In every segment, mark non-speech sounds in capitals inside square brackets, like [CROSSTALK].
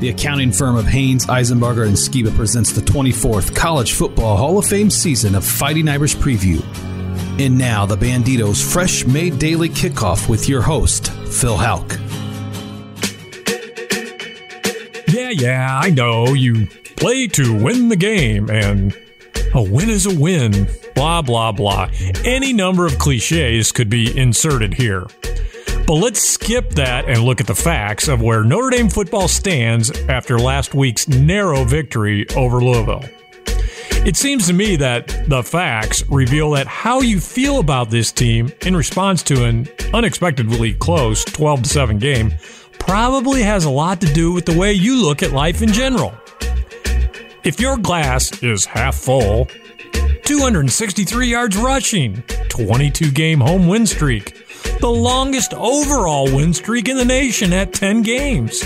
The accounting firm of Haynes, Eisenberger, and Skiba presents the 24th College Football Hall of Fame season of Fighting Irish Preview. And now, the Banditos Fresh Made Daily Kickoff with your host, Phil Houck. Yeah, yeah, I know. You play to win the game, and a win is a win. Blah, blah, blah. Any number of cliches could be inserted here. But let's skip that and look at the facts of where Notre Dame football stands after last week's narrow victory over Louisville. It seems to me that the facts reveal that how you feel about this team in response to an unexpectedly close 12 7 game probably has a lot to do with the way you look at life in general. If your glass is half full, 263 yards rushing, 22 game home win streak, the longest overall win streak in the nation at 10 games.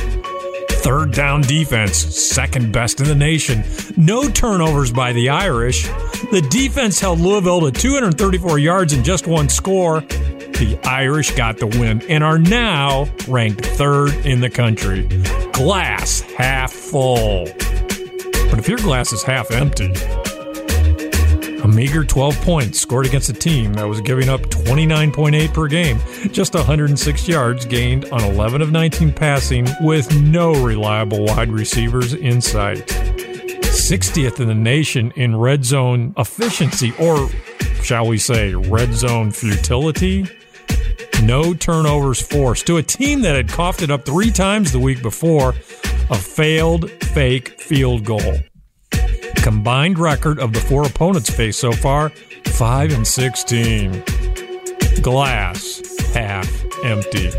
Third down defense, second best in the nation. No turnovers by the Irish. The defense held Louisville to 234 yards and just one score. The Irish got the win and are now ranked third in the country. Glass half full. But if your glass is half empty, a meager 12 points scored against a team that was giving up 29.8 per game, just 106 yards gained on 11 of 19 passing with no reliable wide receivers in sight. 60th in the nation in red zone efficiency, or shall we say, red zone futility? No turnovers forced to a team that had coughed it up three times the week before a failed fake field goal combined record of the four opponents faced so far 5 and 16. Glass half empty.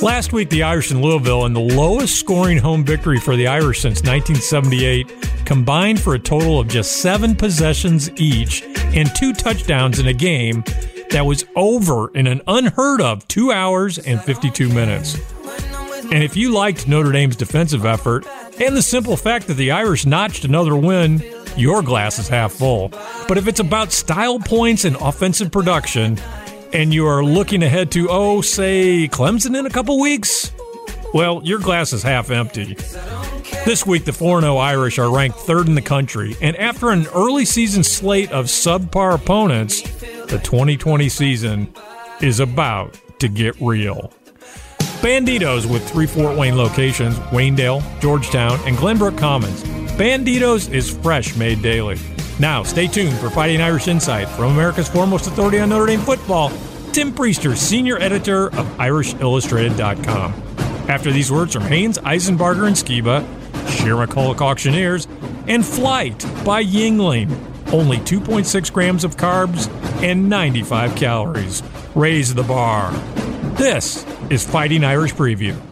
Last week, the Irish in Louisville, and the lowest scoring home victory for the Irish since 1978, combined for a total of just seven possessions each and two touchdowns in a game that was over in an unheard of two hours and 52 minutes. And if you liked Notre Dame's defensive effort, and the simple fact that the Irish notched another win, your glass is half full. But if it's about style points and offensive production, and you are looking ahead to, oh, say, Clemson in a couple weeks, well, your glass is half empty. This week, the 4 0 Irish are ranked third in the country, and after an early season slate of subpar opponents, the 2020 season is about to get real. Banditos with three Fort Wayne locations Waynedale, Georgetown, and Glenbrook Commons. Banditos is fresh made daily. Now, stay tuned for Fighting Irish Insight from America's foremost authority on Notre Dame football, Tim Prister, senior editor of IrishIllustrated.com. After these words from Haynes, Eisenbarger, and Skiba, Shearer McCulloch Auctioneers, and Flight by Yuengling. Only 2.6 grams of carbs and 95 calories. Raise the bar. This is Fighting Irish Preview.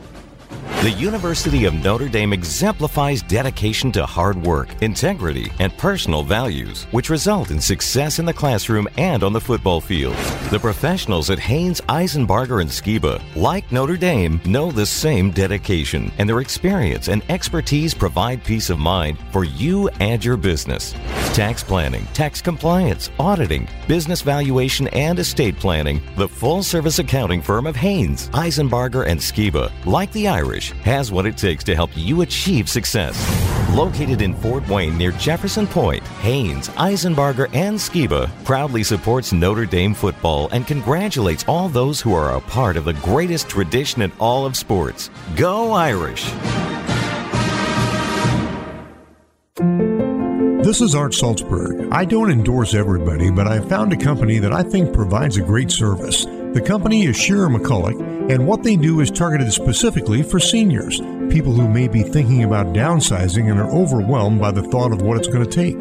The University of Notre Dame exemplifies dedication to hard work, integrity, and personal values, which result in success in the classroom and on the football field. The professionals at Haynes, Eisenbarger, and Skiba, like Notre Dame, know the same dedication, and their experience and expertise provide peace of mind for you and your business. Tax planning, tax compliance, auditing, business valuation, and estate planning, the full service accounting firm of Haynes, Eisenbarger, and Skiba, like the Irish, has what it takes to help you achieve success. Located in Fort Wayne near Jefferson Point, Haynes, Eisenbarger, and Skiba proudly supports Notre Dame football and congratulates all those who are a part of the greatest tradition in all of sports. Go Irish! This is Art Salzburg. I don't endorse everybody, but I found a company that I think provides a great service. The company is Shearer McCulloch, and what they do is targeted specifically for seniors, people who may be thinking about downsizing and are overwhelmed by the thought of what it's going to take.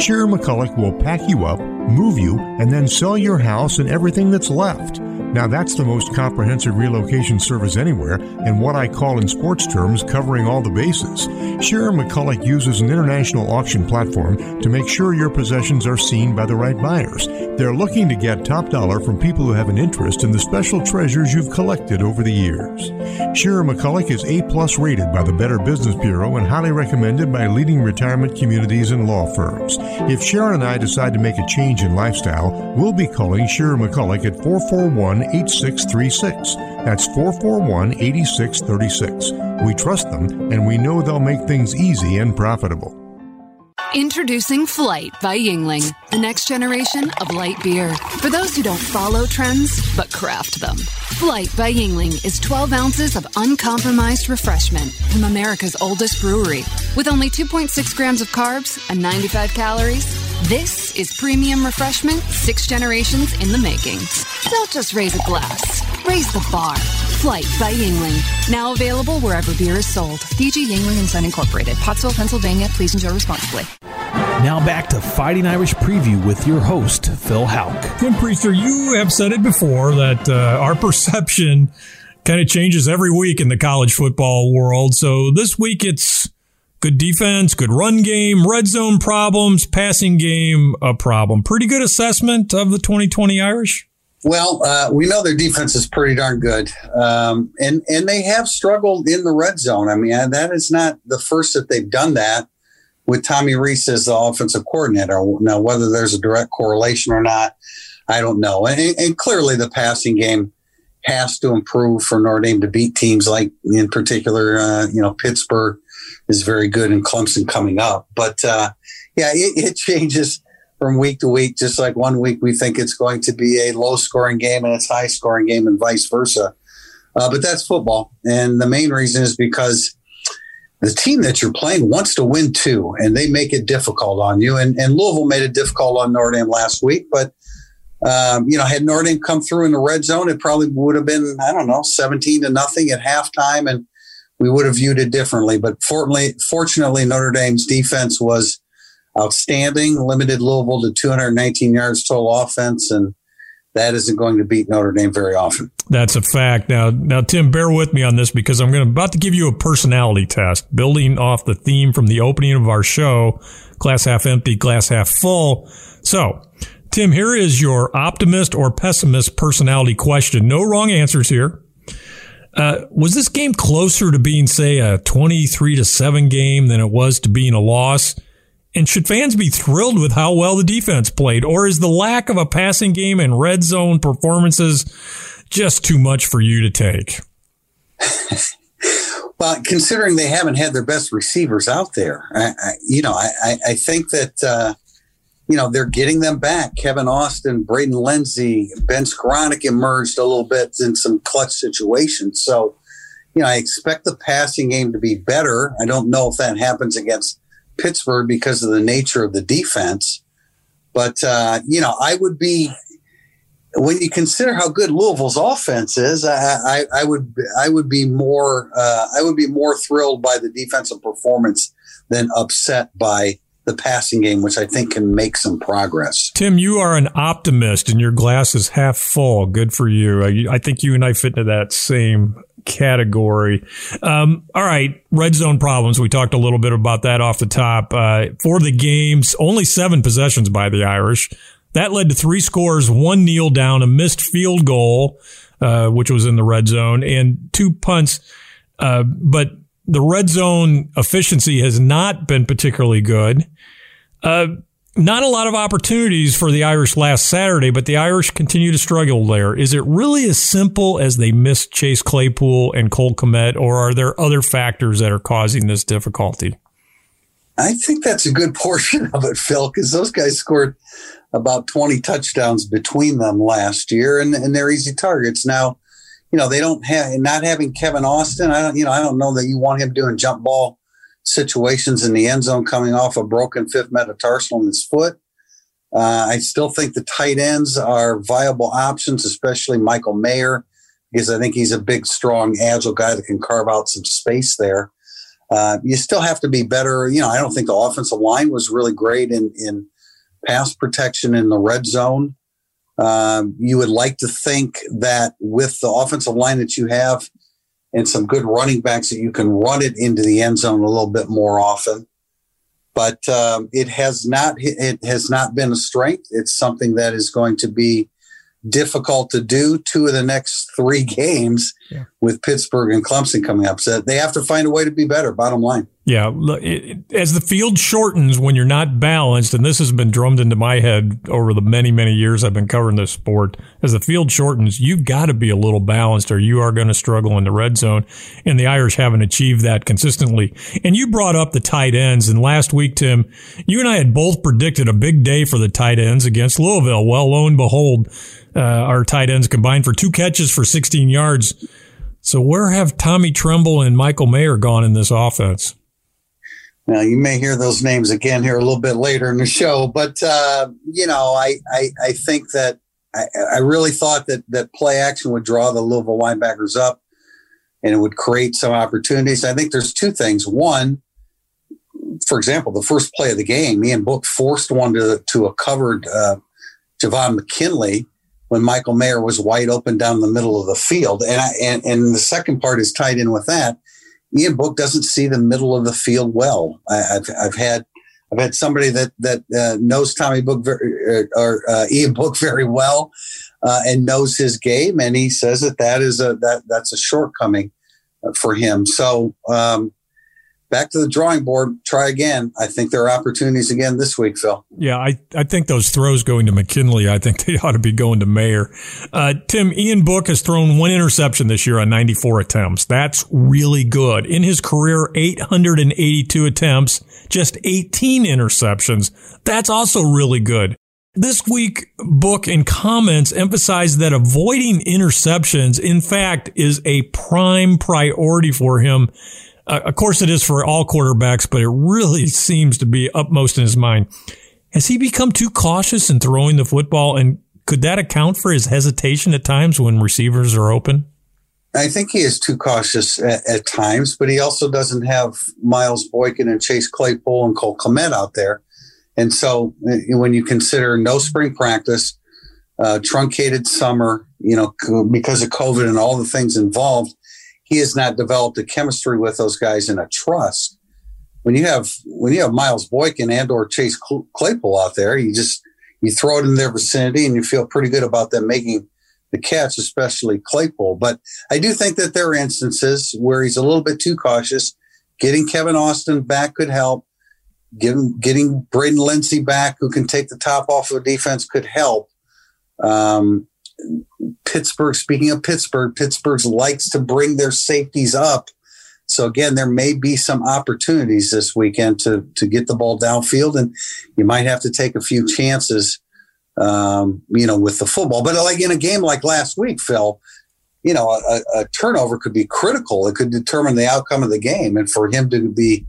Shearer McCulloch will pack you up, move you, and then sell your house and everything that's left. Now, that's the most comprehensive relocation service anywhere, and what I call in sports terms covering all the bases. Shearer McCulloch uses an international auction platform to make sure your possessions are seen by the right buyers. They're looking to get top dollar from people who have an interest in the special treasures you've collected over the years. Shearer McCulloch is A plus rated by the Better Business Bureau and highly recommended by leading retirement communities and law firms. If Sharon and I decide to make a change in lifestyle, we'll be calling Shearer McCulloch at 441 8636. That's 441 8636. We trust them and we know they'll make things easy and profitable. Introducing Flight by Yuengling, the next generation of light beer. For those who don't follow trends, but craft them. Flight by Yuengling is 12 ounces of uncompromised refreshment from America's oldest brewery. With only 2.6 grams of carbs and 95 calories, this is premium refreshment six generations in the making. Don't just raise a glass, raise the bar. Flight by Yuengling. Now available wherever beer is sold. DG Yuengling and Son Incorporated, Pottsville, Pennsylvania. Please enjoy responsibly. Now back to Fighting Irish Preview with your host, Phil Houck. Tim Prister, you have said it before that uh, our perception kind of changes every week in the college football world. So this week it's good defense, good run game, red zone problems, passing game a problem. Pretty good assessment of the 2020 Irish. Well, uh, we know their defense is pretty darn good, um, and and they have struggled in the red zone. I mean, that is not the first that they've done that with Tommy Rees as the offensive coordinator. Now, whether there's a direct correlation or not, I don't know. And, and clearly, the passing game has to improve for Notre Dame to beat teams like, in particular, uh, you know, Pittsburgh is very good and Clemson coming up. But uh, yeah, it, it, changes from week to week. Just like one week we think it's going to be a low scoring game and it's high scoring game, and vice versa. Uh, but that's football, and the main reason is because the team that you're playing wants to win too, and they make it difficult on you. And, and Louisville made it difficult on Notre Dame last week, but um, you know, had Notre Dame come through in the red zone, it probably would have been I don't know, seventeen to nothing at halftime, and we would have viewed it differently. But fortunately, fortunately, Notre Dame's defense was outstanding, limited Louisville to 219 yards total offense, and that isn't going to beat Notre Dame very often. That's a fact. Now, now, Tim, bear with me on this because I'm going to about to give you a personality test, building off the theme from the opening of our show, glass half empty, glass half full. So, Tim, here is your optimist or pessimist personality question. No wrong answers here. Uh, was this game closer to being, say, a 23 to 7 game than it was to being a loss? And should fans be thrilled with how well the defense played? Or is the lack of a passing game and red zone performances just too much for you to take? [LAUGHS] well, considering they haven't had their best receivers out there, I, I, you know, I, I think that, uh, you know, they're getting them back. Kevin Austin, Braden Lenzy, Ben Skowronek emerged a little bit in some clutch situations. So, you know, I expect the passing game to be better. I don't know if that happens against Pittsburgh because of the nature of the defense. But, uh, you know, I would be, when you consider how good Louisville's offense is, I, I, I would I would be more uh, I would be more thrilled by the defensive performance than upset by the passing game, which I think can make some progress. Tim, you are an optimist, and your glass is half full. Good for you. I, I think you and I fit into that same category. Um, all right, red zone problems. We talked a little bit about that off the top. Uh, for the games, only seven possessions by the Irish. That led to three scores, one kneel down, a missed field goal, uh, which was in the red zone, and two punts. Uh, but the red zone efficiency has not been particularly good. Uh, not a lot of opportunities for the Irish last Saturday, but the Irish continue to struggle there. Is it really as simple as they missed Chase Claypool and Cole Kmet, or are there other factors that are causing this difficulty? I think that's a good [LAUGHS] portion of it, Phil, because those guys scored about 20 touchdowns between them last year, and, and they're easy targets. Now, you know, they don't have, not having Kevin Austin, I don't, you know, I don't know that you want him doing jump ball situations in the end zone coming off a broken fifth metatarsal in his foot. Uh, I still think the tight ends are viable options, especially Michael Mayer, because I think he's a big, strong, agile guy that can carve out some space there. Uh, you still have to be better. You know, I don't think the offensive line was really great in, in pass protection in the red zone. Um, you would like to think that with the offensive line that you have, and some good running backs that you can run it into the end zone a little bit more often. But um, it has not it has not been a strength. It's something that is going to be difficult to do. Two of the next three [LAUGHS] games yeah. with Pittsburgh and Clemson coming up. So they have to find a way to be better. Bottom line. Yeah, as the field shortens when you're not balanced, and this has been drummed into my head over the many, many years I've been covering this sport. As the field shortens, you've got to be a little balanced, or you are going to struggle in the red zone. And the Irish haven't achieved that consistently. And you brought up the tight ends, and last week, Tim, you and I had both predicted a big day for the tight ends against Louisville. Well, lo and behold, uh, our tight ends combined for two catches for 16 yards. So where have Tommy Tremble and Michael Mayer gone in this offense? Now you may hear those names again here a little bit later in the show, but uh, you know, I, I, I think that I, I, really thought that that play action would draw the Louisville linebackers up, and it would create some opportunities. I think there's two things. One, for example, the first play of the game, Ian Book forced one to to a covered uh, Javon McKinley when Michael Mayer was wide open down the middle of the field, and I, and and the second part is tied in with that Ian Book doesn't see the middle of the field well. I, have I've had I've had somebody that that uh, knows Tommy Book very, uh, or uh, Ian Book [LAUGHS] very well uh, and knows his game, and he says that that is a that that's a shortcoming for him. So um, back to the drawing board, try again. I think there are opportunities again this week, Phil. Yeah, I, I think those throws going to McKinley, I think they [LAUGHS] ought to be going to Mayer. Uh, Tim, Ian Book has thrown one interception this year on 94 attempts. That's really good. In his career, 882 attempts, just 18 interceptions. That's also really good. This week, book and comments emphasize that avoiding interceptions, in fact, is a prime priority for him uh, of course, it is for all quarterbacks, but it really seems to be upmost in his mind. Has he become too cautious in throwing the football, and could that account for his hesitation at times when receivers are open? I think he is too cautious at, at times, but he also doesn't have Miles Boykin and Chase Claypool and Cole Kmet out there. And so uh, when you consider no spring practice, uh, truncated summer, you know, because of COVID and all the things involved, he has not developed a chemistry with those guys and a trust. When you have when you have Miles Boykin and or Chase Claypool out there, you just you throw it in their vicinity and you feel pretty good about them making the catch, especially Claypool. But I do think that there are instances where he's a little bit too cautious. Getting Kevin Austin back could help. Getting getting Braden Lenzy back, who can take the top off of the defense, could help. Um, Pittsburgh, speaking of Pittsburgh, Pittsburgh likes to bring their safeties up. So again, there may be some opportunities this weekend to to get the ball downfield, and you might have to take a few chances, um, you know, with the football. But like in a game like last week, Phil, you know, a, a turnover could be critical. It could determine the outcome of the game, and for him to be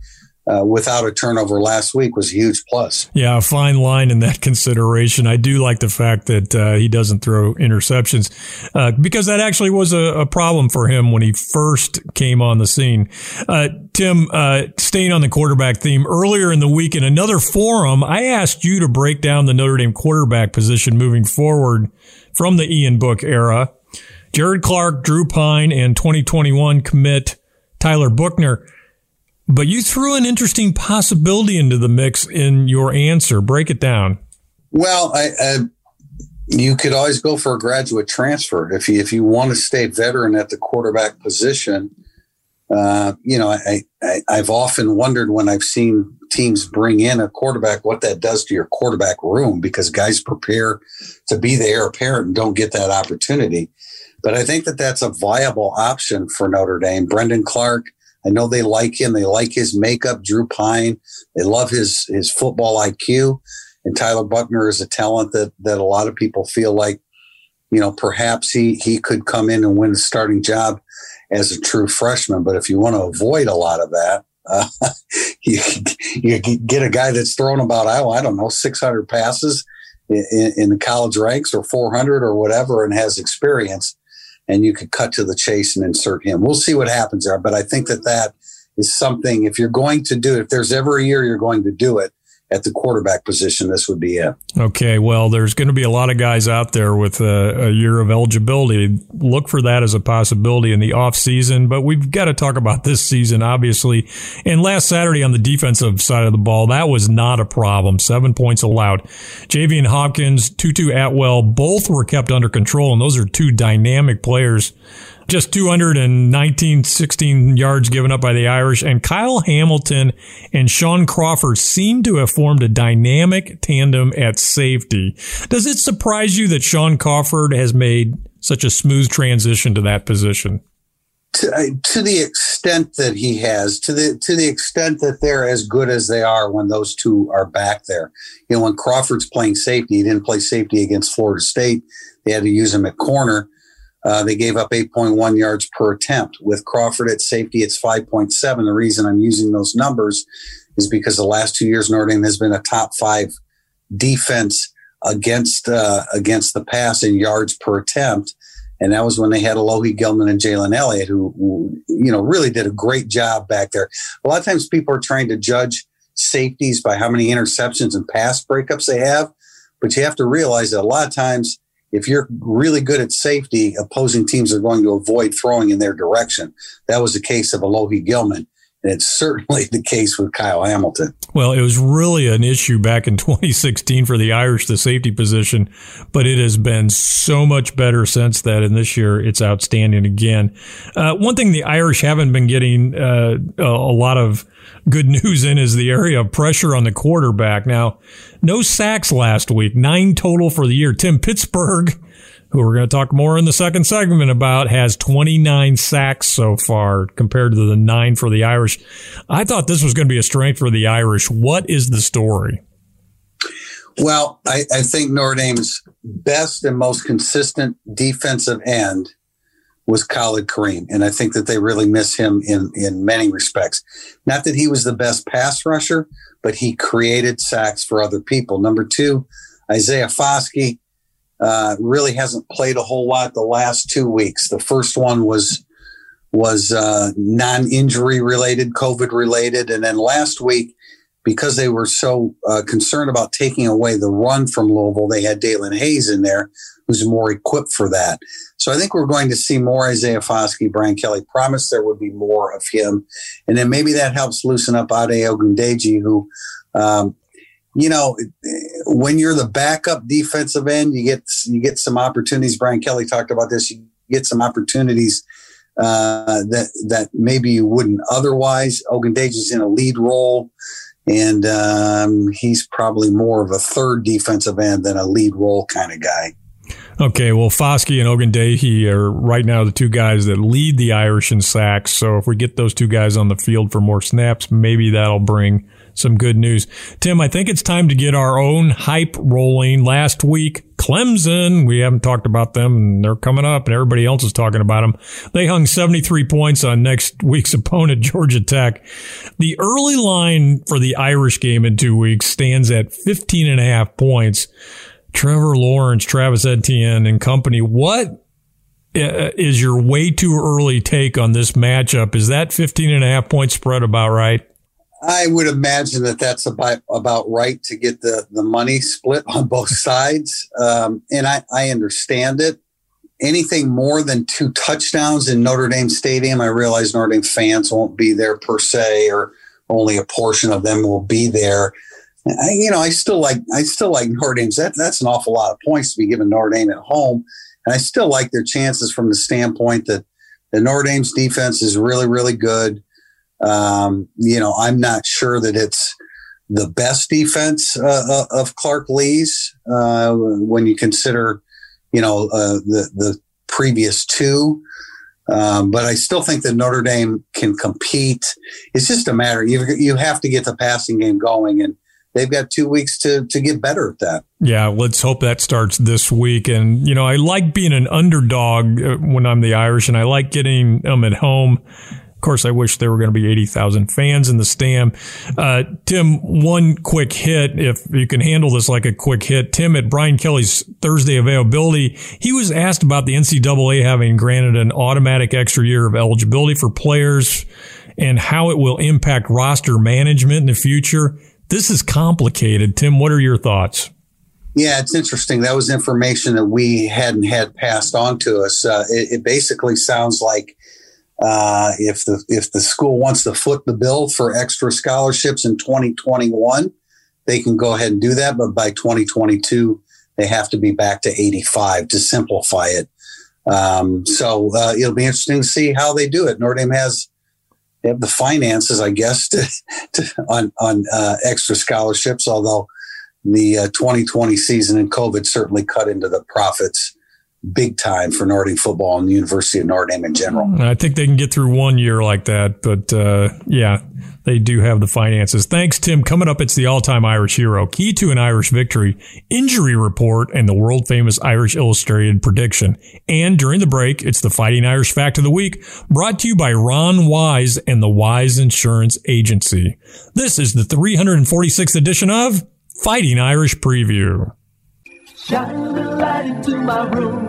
uh, without a turnover last week was a huge plus. Yeah, a fine line in that [LAUGHS] consideration. I do like the fact that uh, he doesn't throw interceptions uh, because that actually was a, a, problem for him when he first came on the scene. Uh, Tim, uh, staying on the quarterback theme, earlier in the week in another forum, I asked you to break down the Notre Dame quarterback position moving forward from the Ian Book era. Jared Clark, Drew Pyne, and 2021 commit Tyler Buchner. But you threw an interesting possibility into the mix in your answer. Break it down. Well, I, I, you could always go for a graduate transfer if you if you want to stay veteran at the quarterback position. Uh, you know, I, I I've often wondered when I've seen teams bring in a quarterback what that does to your quarterback room because guys prepare to be the heir apparent and don't get that opportunity. But I think that that's a viable option for Notre Dame. Brendon Clark I know they like him. They like his makeup, Drew Pyne. They love his his football IQ. And Tyler Buchner is a talent that that a lot of people feel like, you know, perhaps he he could come in and win the starting job as a true freshman. But if you want to avoid a lot of that, uh, [LAUGHS] you, you get a guy that's thrown about I don't know 600 passes in, in the college ranks or 400 or whatever and has experience and you could cut to the chase and insert him. We'll see what happens there. But I think that that is something, if you're going to do it, if there's ever a year you're going to do it, at the quarterback position, this would be it. Okay, well, there's going to be a lot of guys out there with a, a, year of eligibility. Look for that as a possibility in the off season, but we've got to talk about this season, obviously. And last Saturday on the defensive side of the ball, that was not a problem. Seven points allowed. Javian Hawkins, Tutu Atwell, both were kept under control, and those are two dynamic players just 219, 16 yards given up by the Irish. And Kyle Hamilton and Shaun Crawford seem to have formed a dynamic tandem at safety. Does it surprise you that Shaun Crawford has made such a smooth transition to that position? To, to the extent that he has, to the to the extent that they're as good as they are when those two are back there. You know, when Crawford's playing safety, he didn't play safety against Florida State. They had to use him at corner uh, they gave up 8.1 yards per attempt. With Crawford at safety, it's 5.7. The reason I'm using those numbers is because the last two years Notre Dame has been a top five defense against uh, against the pass in yards per attempt, and that was when they had Alohi Gilman and Jalen Elliott, who, who you know really did a great job back there. A lot of times people are trying to judge safeties by how many interceptions and pass breakups they have, but you have to realize that a lot of times if you're really good at safety, opposing teams are going to avoid throwing in their direction. That was the case of Alohi Gilman. And it's certainly the case with Kyle Hamilton. Well, it was really an issue back in [LAUGHS] 2016 for the Irish, the safety position, but it has been so much better since that. And this year, it's outstanding again. Uh, one thing the Irish haven't been getting uh, a lot of good [LAUGHS] news in is the area of pressure on the quarterback. Now, no sacks last week, nine total for the year. Tim Pittsburgh, who we're going to talk more in the second segment about, has 29 sacks so far compared to the nine for the Irish. I thought this was going to be a strength for the Irish. What is the story? Well, I, I think Notre Dame's best and most consistent defensive end was Khalid Kareem. And I think that they really miss him in, in many respects. Not that he was the best pass rusher, but he created sacks for other people. Number two, Isaiah Foskey uh, really hasn't played a whole lot the last two weeks. The first one was was uh, non-injury related, COVID related, and then last week, because they were so uh, concerned about taking away the run from Louisville, they had Daelin Hayes in there, who's more equipped for that. So I think we're going to see more Isaiah Foskey. Brian Kelly promised there would be more of him. And then maybe that helps loosen up Ade Ogundeji, who, um, you know, when you're the backup defensive end, you get you get some opportunities. Brian Kelly talked about this. You get some opportunities uh, that that maybe you wouldn't otherwise. Ogundeji's in a lead role, and um, he's probably more of a third defensive end than a lead role kind of guy. Okay, well, Foskey and Ogundeji are right now the two guys that lead the Irish in sacks. So if we get those two guys on the field for more snaps, maybe that'll bring some good news. Tim, I think it's time to get our own hype rolling. Last week, Clemson, we haven't talked about them and they're coming up and everybody else is talking about them. They hung 73 points on next [LAUGHS] week's opponent, Georgia Tech. The early line for the Irish game in two weeks stands at 15 and a half points. Trevor Lawrence, Travis Etienne, and company. What uh, your way too early take on this matchup? Is that 15 and a half point spread about right? I would imagine that that's about, about right to get the, the money split on both [LAUGHS] sides. Um, and I, I understand it. Anything more than two touchdowns in Notre Dame Stadium, I realize Notre Dame fans won't be there per se, or only a portion of them will be there. I, you know, I still like I still like Notre Dame's. That that's an awful lot of points to be given Notre Dame at home, and I still like their chances from the standpoint that the Notre Dame's defense is really really good. Um, you know, I'm not sure that it's the best defense uh, uh of Clark Lea's uh, when you consider, you know, uh, the the previous two. Um, but I still think that Notre Dame can compete. It's just a matter you you have to get the passing game going, and they've got two weeks to to get better at that. Yeah, let's hope that starts this week. And you know, I like being an underdog uh, when I'm the Irish, and I like getting them at home. Of course, I wish there were going to be 80,000 fans in the stand. Uh, Tim, one quick hit, if you can handle this like a quick hit. Tim, at Brian Kelly's Thursday availability, he was asked about the NCAA having granted an automatic extra year of eligibility for players and how it will impact roster management in the future. This is complicated. Tim, what are your thoughts? Yeah, it's interesting. That was information that we hadn't had passed on to us. Uh, it, it, basically sounds like uh, if the if the school wants to foot the bill for extra scholarships in 2021, they can go ahead and do that. But by 2022, they have to be back to 85 to simplify it. Um, so uh, it'll be interesting to see how they do it. Notre Dame has have the finances, I guess, to, [LAUGHS] to on on uh, extra scholarships. Although the 2020 uh, season and COVID certainly cut into the profits big time for Dame football and the University of Dame in general. I think they can get through one year like that, but uh, yeah, they do have the finances. Thanks, Tim. Coming up, it's the all-time Irish hero, key to an Irish victory, injury report, and the world famous Irish Illustrated prediction. And during the break, it's the Fighting Irish Fact of the Week, brought to you by Ron Wise and the Wise Insurance Agency. This is the 346th edition of Fighting Irish Preview. Shine a light into my room.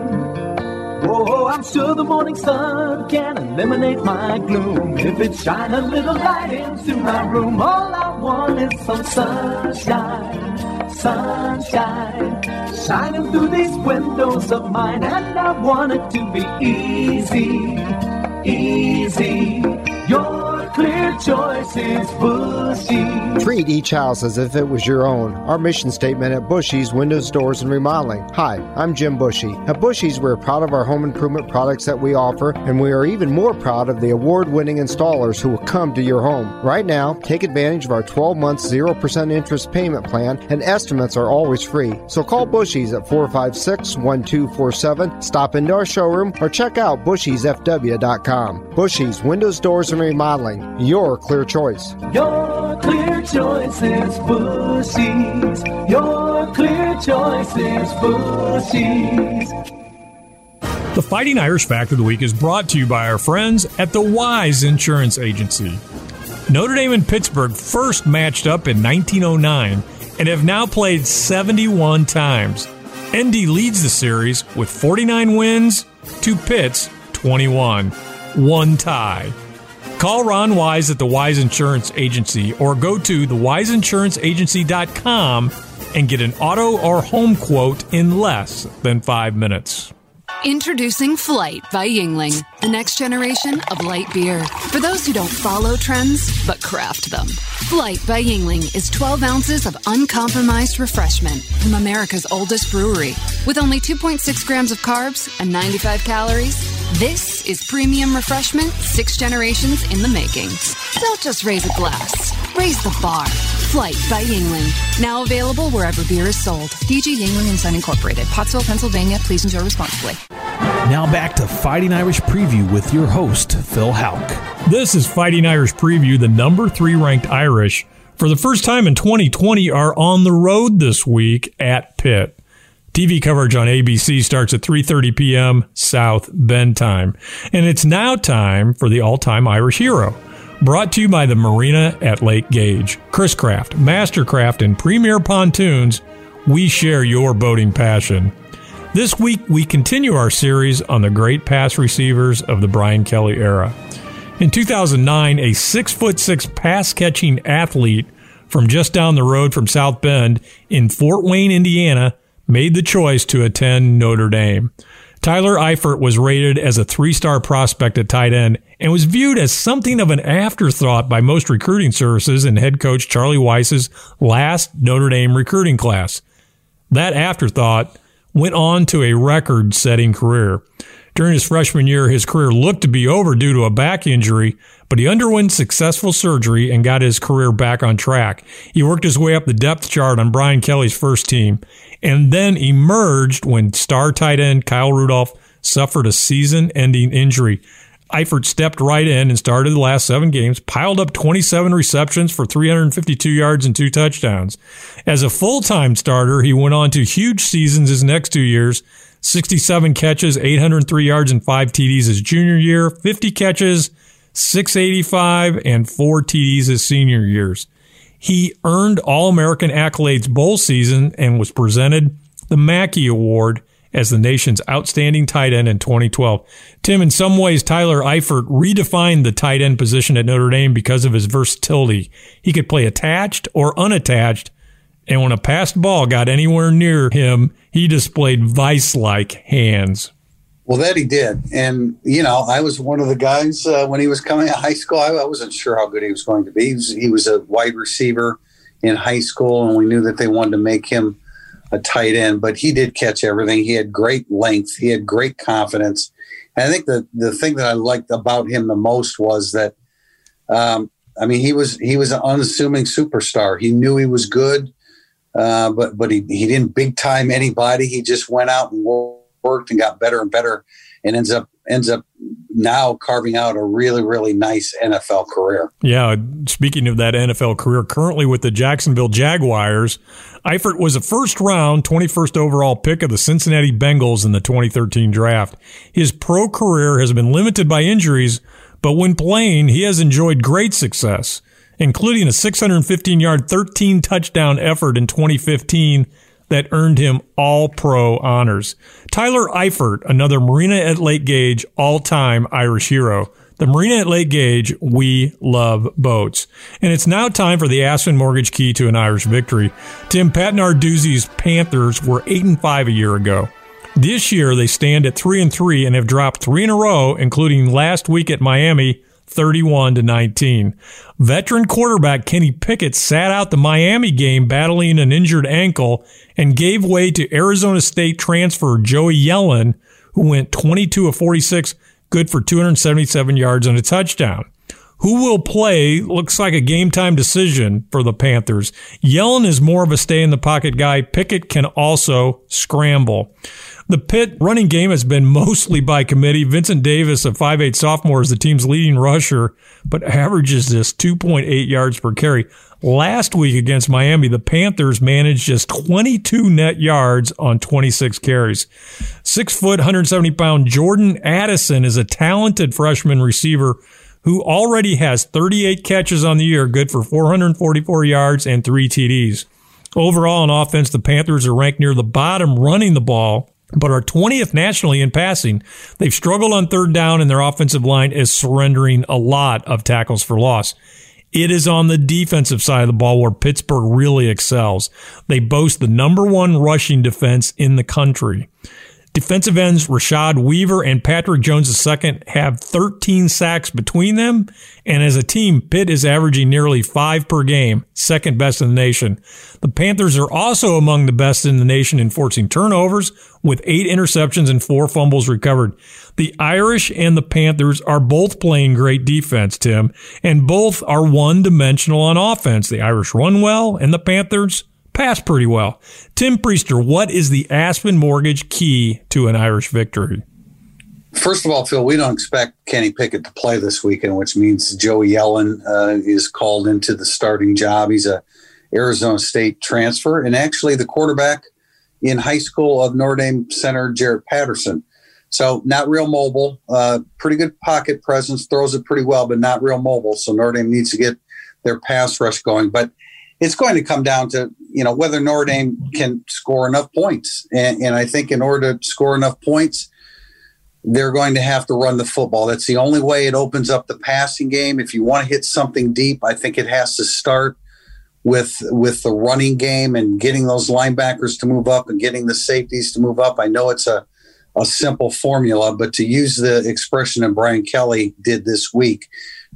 Oh, I'm sure the morning sun can eliminate my gloom. If it shine a little light into my room, all I want is some sunshine, sunshine, shining through these windows of mine. And I want it to be easy, easy. Your choice is Bushy. Treat each house as if it was your own. Our mission statement at Bushy's Windows, Doors, and Remodeling. Hi, I'm Jim Bushy. At Bushy's, we're proud of our home improvement products that we offer, and we are even more proud of the award winning installers who will come to your home. Right now, take advantage of our 12 month 0% interest payment plan, and estimates are always free. So call Bushy's at 456 1247, stop into our showroom, or check out bushysfw.com. Bushy's Windows, Doors, and Remodeling your clear choice. Your clear choice is Bushy's. Your clear choice is Bushy's. The Fighting Irish Fact of the Week is brought to you by our friends at the Wise Insurance Agency. Notre Dame and Pittsburgh first matched up in 1909 and have now played 71 times. ND leads the series with 49 wins to Pitt's 21. One tie. Call Ron Wise at the Wise Insurance Agency or go to thewiseinsuranceagency.com and get an auto or home quote in less than five minutes. Introducing Flight by Yuengling, the next generation of light beer. For those who don't follow trends, but craft them. Flight by Yuengling is 12 ounces of uncompromised refreshment from America's oldest brewery. With only 2.6 grams of carbs and 95 calories, this is premium refreshment six generations in the making. Don't just raise a glass, raise the bar. Flight by Yuengling. Now available wherever beer is sold. DG Yuengling and Son Incorporated, Pottsville, Pennsylvania. Please enjoy responsibly. Now back to Fighting Irish Preview with your host, Phil Houck. This is Fighting Irish Preview. The number three ranked Irish, for the first time in 2020, are on the road this week at Pitt. TV coverage on ABC starts at 3:30 p.m. South Bend time, and it's now time for the all-time Irish hero. Brought to you by the Marina at Lake Gage, Chris Craft, Mastercraft, and Premier Pontoons. We share your boating passion. This week, we continue our series on the great pass receivers of the Brian Kelly era. In 2009, a six foot six pass catching athlete from just down the road from South Bend in Fort Wayne, Indiana, made the choice to attend Notre Dame. Tyler Eifert was rated as a three star prospect at tight end and was viewed as something of an afterthought by most recruiting services and head coach Charlie Weis's last Notre Dame recruiting class. That afterthought went on to a record setting career. During his freshman year, his career looked to be over due to a back injury, but he underwent successful surgery and got his career back on track. He worked his way up the depth chart on Brian Kelly's first team and then emerged when star tight end Kyle Rudolph suffered a season ending injury. Eifert stepped right in and started the last seven games, piled up 27 receptions for 352 yards and two touchdowns. As a full time starter, he went on to huge seasons his next two years 67 catches, 803 yards, and five TDs his junior year, 50 catches, 685, and four TDs his senior years. He earned All American accolades bowl season and was presented the Mackey Award as the nation's outstanding tight end in 2012. Tim, in some ways, Tyler Eifert redefined the tight end position at Notre Dame because of his versatility. He could play attached or unattached, and when a passed ball got anywhere near him, he displayed vice like hands. Well, that he did. And, you know, I was one of the guys uh, when he was coming out of high school. I, I, wasn't sure how good he was going to be. He was, he was, a wide receiver in high school, and we knew that they wanted to make him a tight end, but he did catch everything. He had great length. He had great confidence. And I think the the thing that I liked about him the most was that, um, I mean, he was he was an unassuming superstar. He knew he was good, uh, but but he he didn't big time anybody. He just went out and worked and got better and better, and ends up ends up now carving out a really, really nice NFL career. Yeah. Speaking of that NFL career, currently with the Jacksonville Jaguars, Eifert was a first round, 21st overall pick of the Cincinnati Bengals in the 2013 draft. His pro career has been limited by injuries, but when playing, he has enjoyed great success, including a 615 yard, 13 touchdown effort in 2015 that earned him all pro honors. Tyler Eifert, another Marina at Lake Gage all time Irish hero. The Marina at Lake Gage, we love boats. And it's now time for the Aspen Mortgage Key to an Irish victory. Tim Pat Narduzzi's Panthers were 8 and 5 a year ago. This year they stand at 3 and 3 and have dropped 3 in a row, including last week at Miami 31 to 19. Veteran quarterback Kenny Pickett sat out the Miami game battling an injured ankle and gave way to Arizona State transfer Joey Yellen, who went 22 of 46, good for 277 yards and a touchdown. Who will play looks like a game time decision for the Panthers. Yellen is more of a stay in the pocket guy. Pickett can also scramble. The Pitt running game has been mostly by committee. Vincent Davis, a 5'8 sophomore, is the team's leading rusher, but averages just 2.8 yards per carry. Last week against Miami, the Panthers managed just 22 net yards on 26 carries. Six foot, 170 pound Jordan Addison is a talented freshman receiver who already has 38 catches on the year, good for 444 yards and three TDs. Overall, on offense, the Panthers are ranked near the bottom running the ball but are 20th nationally in passing. They've struggled on third down, and their offensive line is surrendering a lot of tackles for loss. It is on the defensive side of the ball where Pittsburgh really excels. They boast the number one rushing defense in the country. Defensive ends Rashad Weaver and Patrick Jones II have 13 sacks between them. And as a team, Pitt is averaging nearly five per game, second best in the nation. The Panthers are also among the best in the nation in forcing turnovers with eight interceptions and four fumbles recovered. The Irish and the Panthers are both playing great defense, Tim, and both are one dimensional on offense. The Irish run well and the Panthers pass pretty well. Tim Prister, what is the Aspen Mortgage key to an Irish victory? First of all, Phil, we don't expect Kenny Pickett to play this weekend, which means Joey Yellen uh, is called into the starting job. He's a Arizona State transfer, and actually the quarterback in high school of Notre Dame center Jarrett Patterson. So not real mobile, uh, pretty good pocket presence, throws it pretty well, but not real mobile. So Notre Dame needs to get their pass rush going. But it's going to come down to you know whether Notre Dame can score enough points, and, and I think in order to score enough points, they're going to have to run the football. That's the only way it opens up the passing game. If you want to hit something deep, I think it has to start with with the running game and getting those linebackers to move up and getting the safeties to move up. I know it's a a simple formula, but to use the expression that Brian Kelly did this week,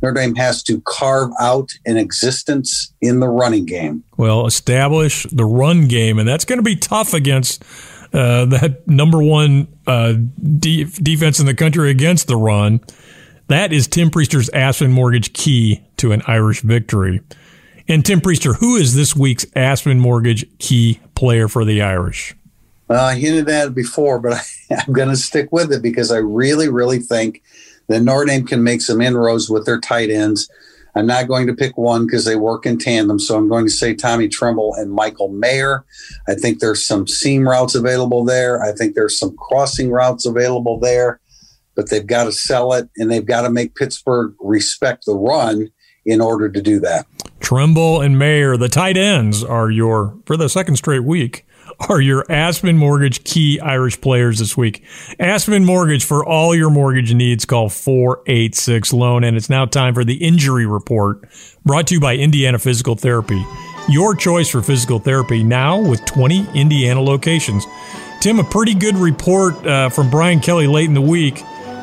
Notre Dame has to carve out an existence in the running game. Well, establish the run game, and that's going to be tough against uh, that number one uh, de- defense in the country against the run. That is Tim Prister's Aspen Mortgage key to an Irish victory. And Tim Prister, who is this week's Aspen Mortgage key player for the Irish? Well, I hinted at it before, but I, [LAUGHS] I'm going to stick with it because I really, really think that Notre Dame can make some inroads with their tight ends. I'm not going to pick one because they work in tandem. So I'm going to say Tommy Tremble and Michael Mayer. I think there's some seam routes available there. I think there's some crossing routes available there, but they've got to sell it and they've got to make Pittsburgh respect the run in order to do that. Tremble and Mayer, the tight ends, are your, for the second straight week, are your Aspen Mortgage key Irish players this week. Aspen Mortgage for all your mortgage needs. Call 486 Loan. And it's now time for the injury report brought to you by Indiana Physical Therapy. Your choice for physical therapy now with 20 Indiana locations. Tim, a pretty good report uh, from Brian Kelly late in the week.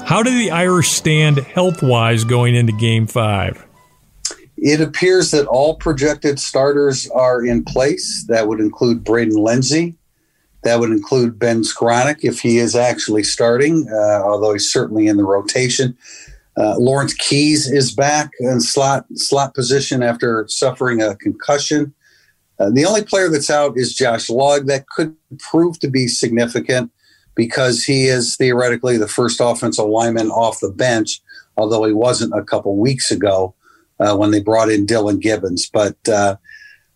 How did the Irish stand health wise going into game five? It appears that all projected starters are in place. That would include Braden Lenzy, That would include Ben Skowronek if he is actually starting, uh, although he's certainly in the rotation. Uh, Lawrence Keys is back in slot slot position after suffering a concussion. Uh, the only player that's out is Josh Lugg. That could prove to be significant because he is theoretically the first offensive lineman off the bench, although he wasn't a couple weeks ago uh, when they brought in Dillan Gibbons. But uh,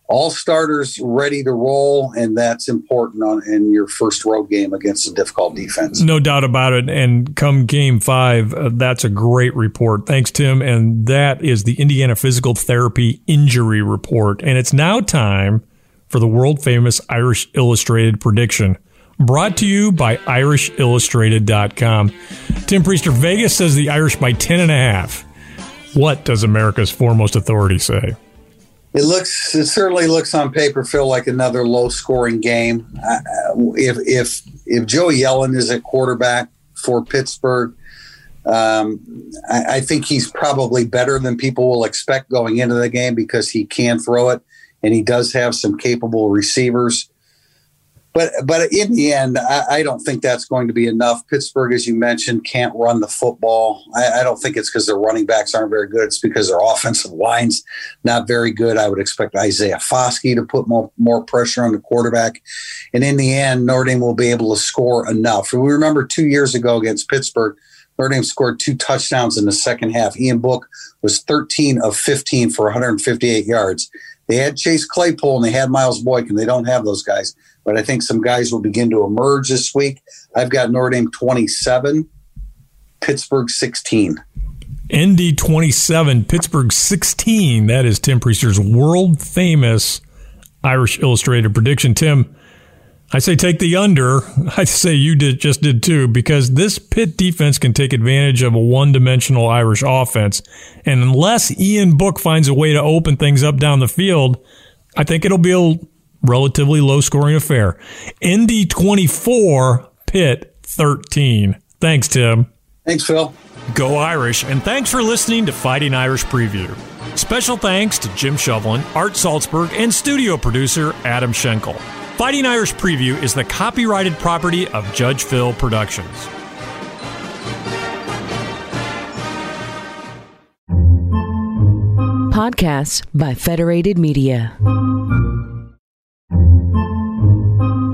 all starters ready to roll, and that's important on, in your first road game against a difficult defense. No doubt about it. And come game five, uh, that's a great report. Thanks, Tim. And that is the Indiana Physical Therapy Injury Report. And it's now time for the world famous Irish Illustrated prediction. Brought to you by IrishIllustrated.com. Tim Prister, Vegas says the Irish by 10 and a half. What does America's foremost authority say? It looks. It certainly looks on paper, Phil, like another low-scoring game. If if if Joe Yellen is at quarterback for Pittsburgh, um, I, I, think he's probably better than people will expect going into the game because he can throw it and he does have some capable receivers but but in the end, I, I, don't think that's going to be enough. Pittsburgh, as you mentioned, can't run the football. I, I don't think it's because their running backs aren't very good. It's because their offensive line's not very good. I would expect Isaiah Foskey to put more more pressure on the quarterback, and in the end, Notre Dame will be able to score enough. We remember two years ago against Pittsburgh. Notre Dame scored two touchdowns in the second half. Ian Book was 13 of 15 for 158 yards. They had Chase Claypool and they had Miles Boykin. They don't have those guys but I think some guys will begin to emerge this week. I've got Notre Dame 27, Pittsburgh 16. ND 27, Pittsburgh 16. That is Tim Prister's world famous Irish Illustrated prediction. Tim, I say take the under. [LAUGHS] I say you did just did too because this Pitt defense can take advantage of a one-dimensional Irish offense, and unless Ian Book finds a way to open things up down the field, I think it'll be a relatively low scoring affair. ND 24, Pitt 13. Thanks, Tim. Thanks, Phil. Go Irish, and thanks for listening to Fighting Irish Preview. Special thanks to Jim Shovelin, Art Salzberg, and studio producer Adam Schenkel. Fighting Irish Preview is the copyrighted property of Judge Phil Productions. Podcasts by Federated Media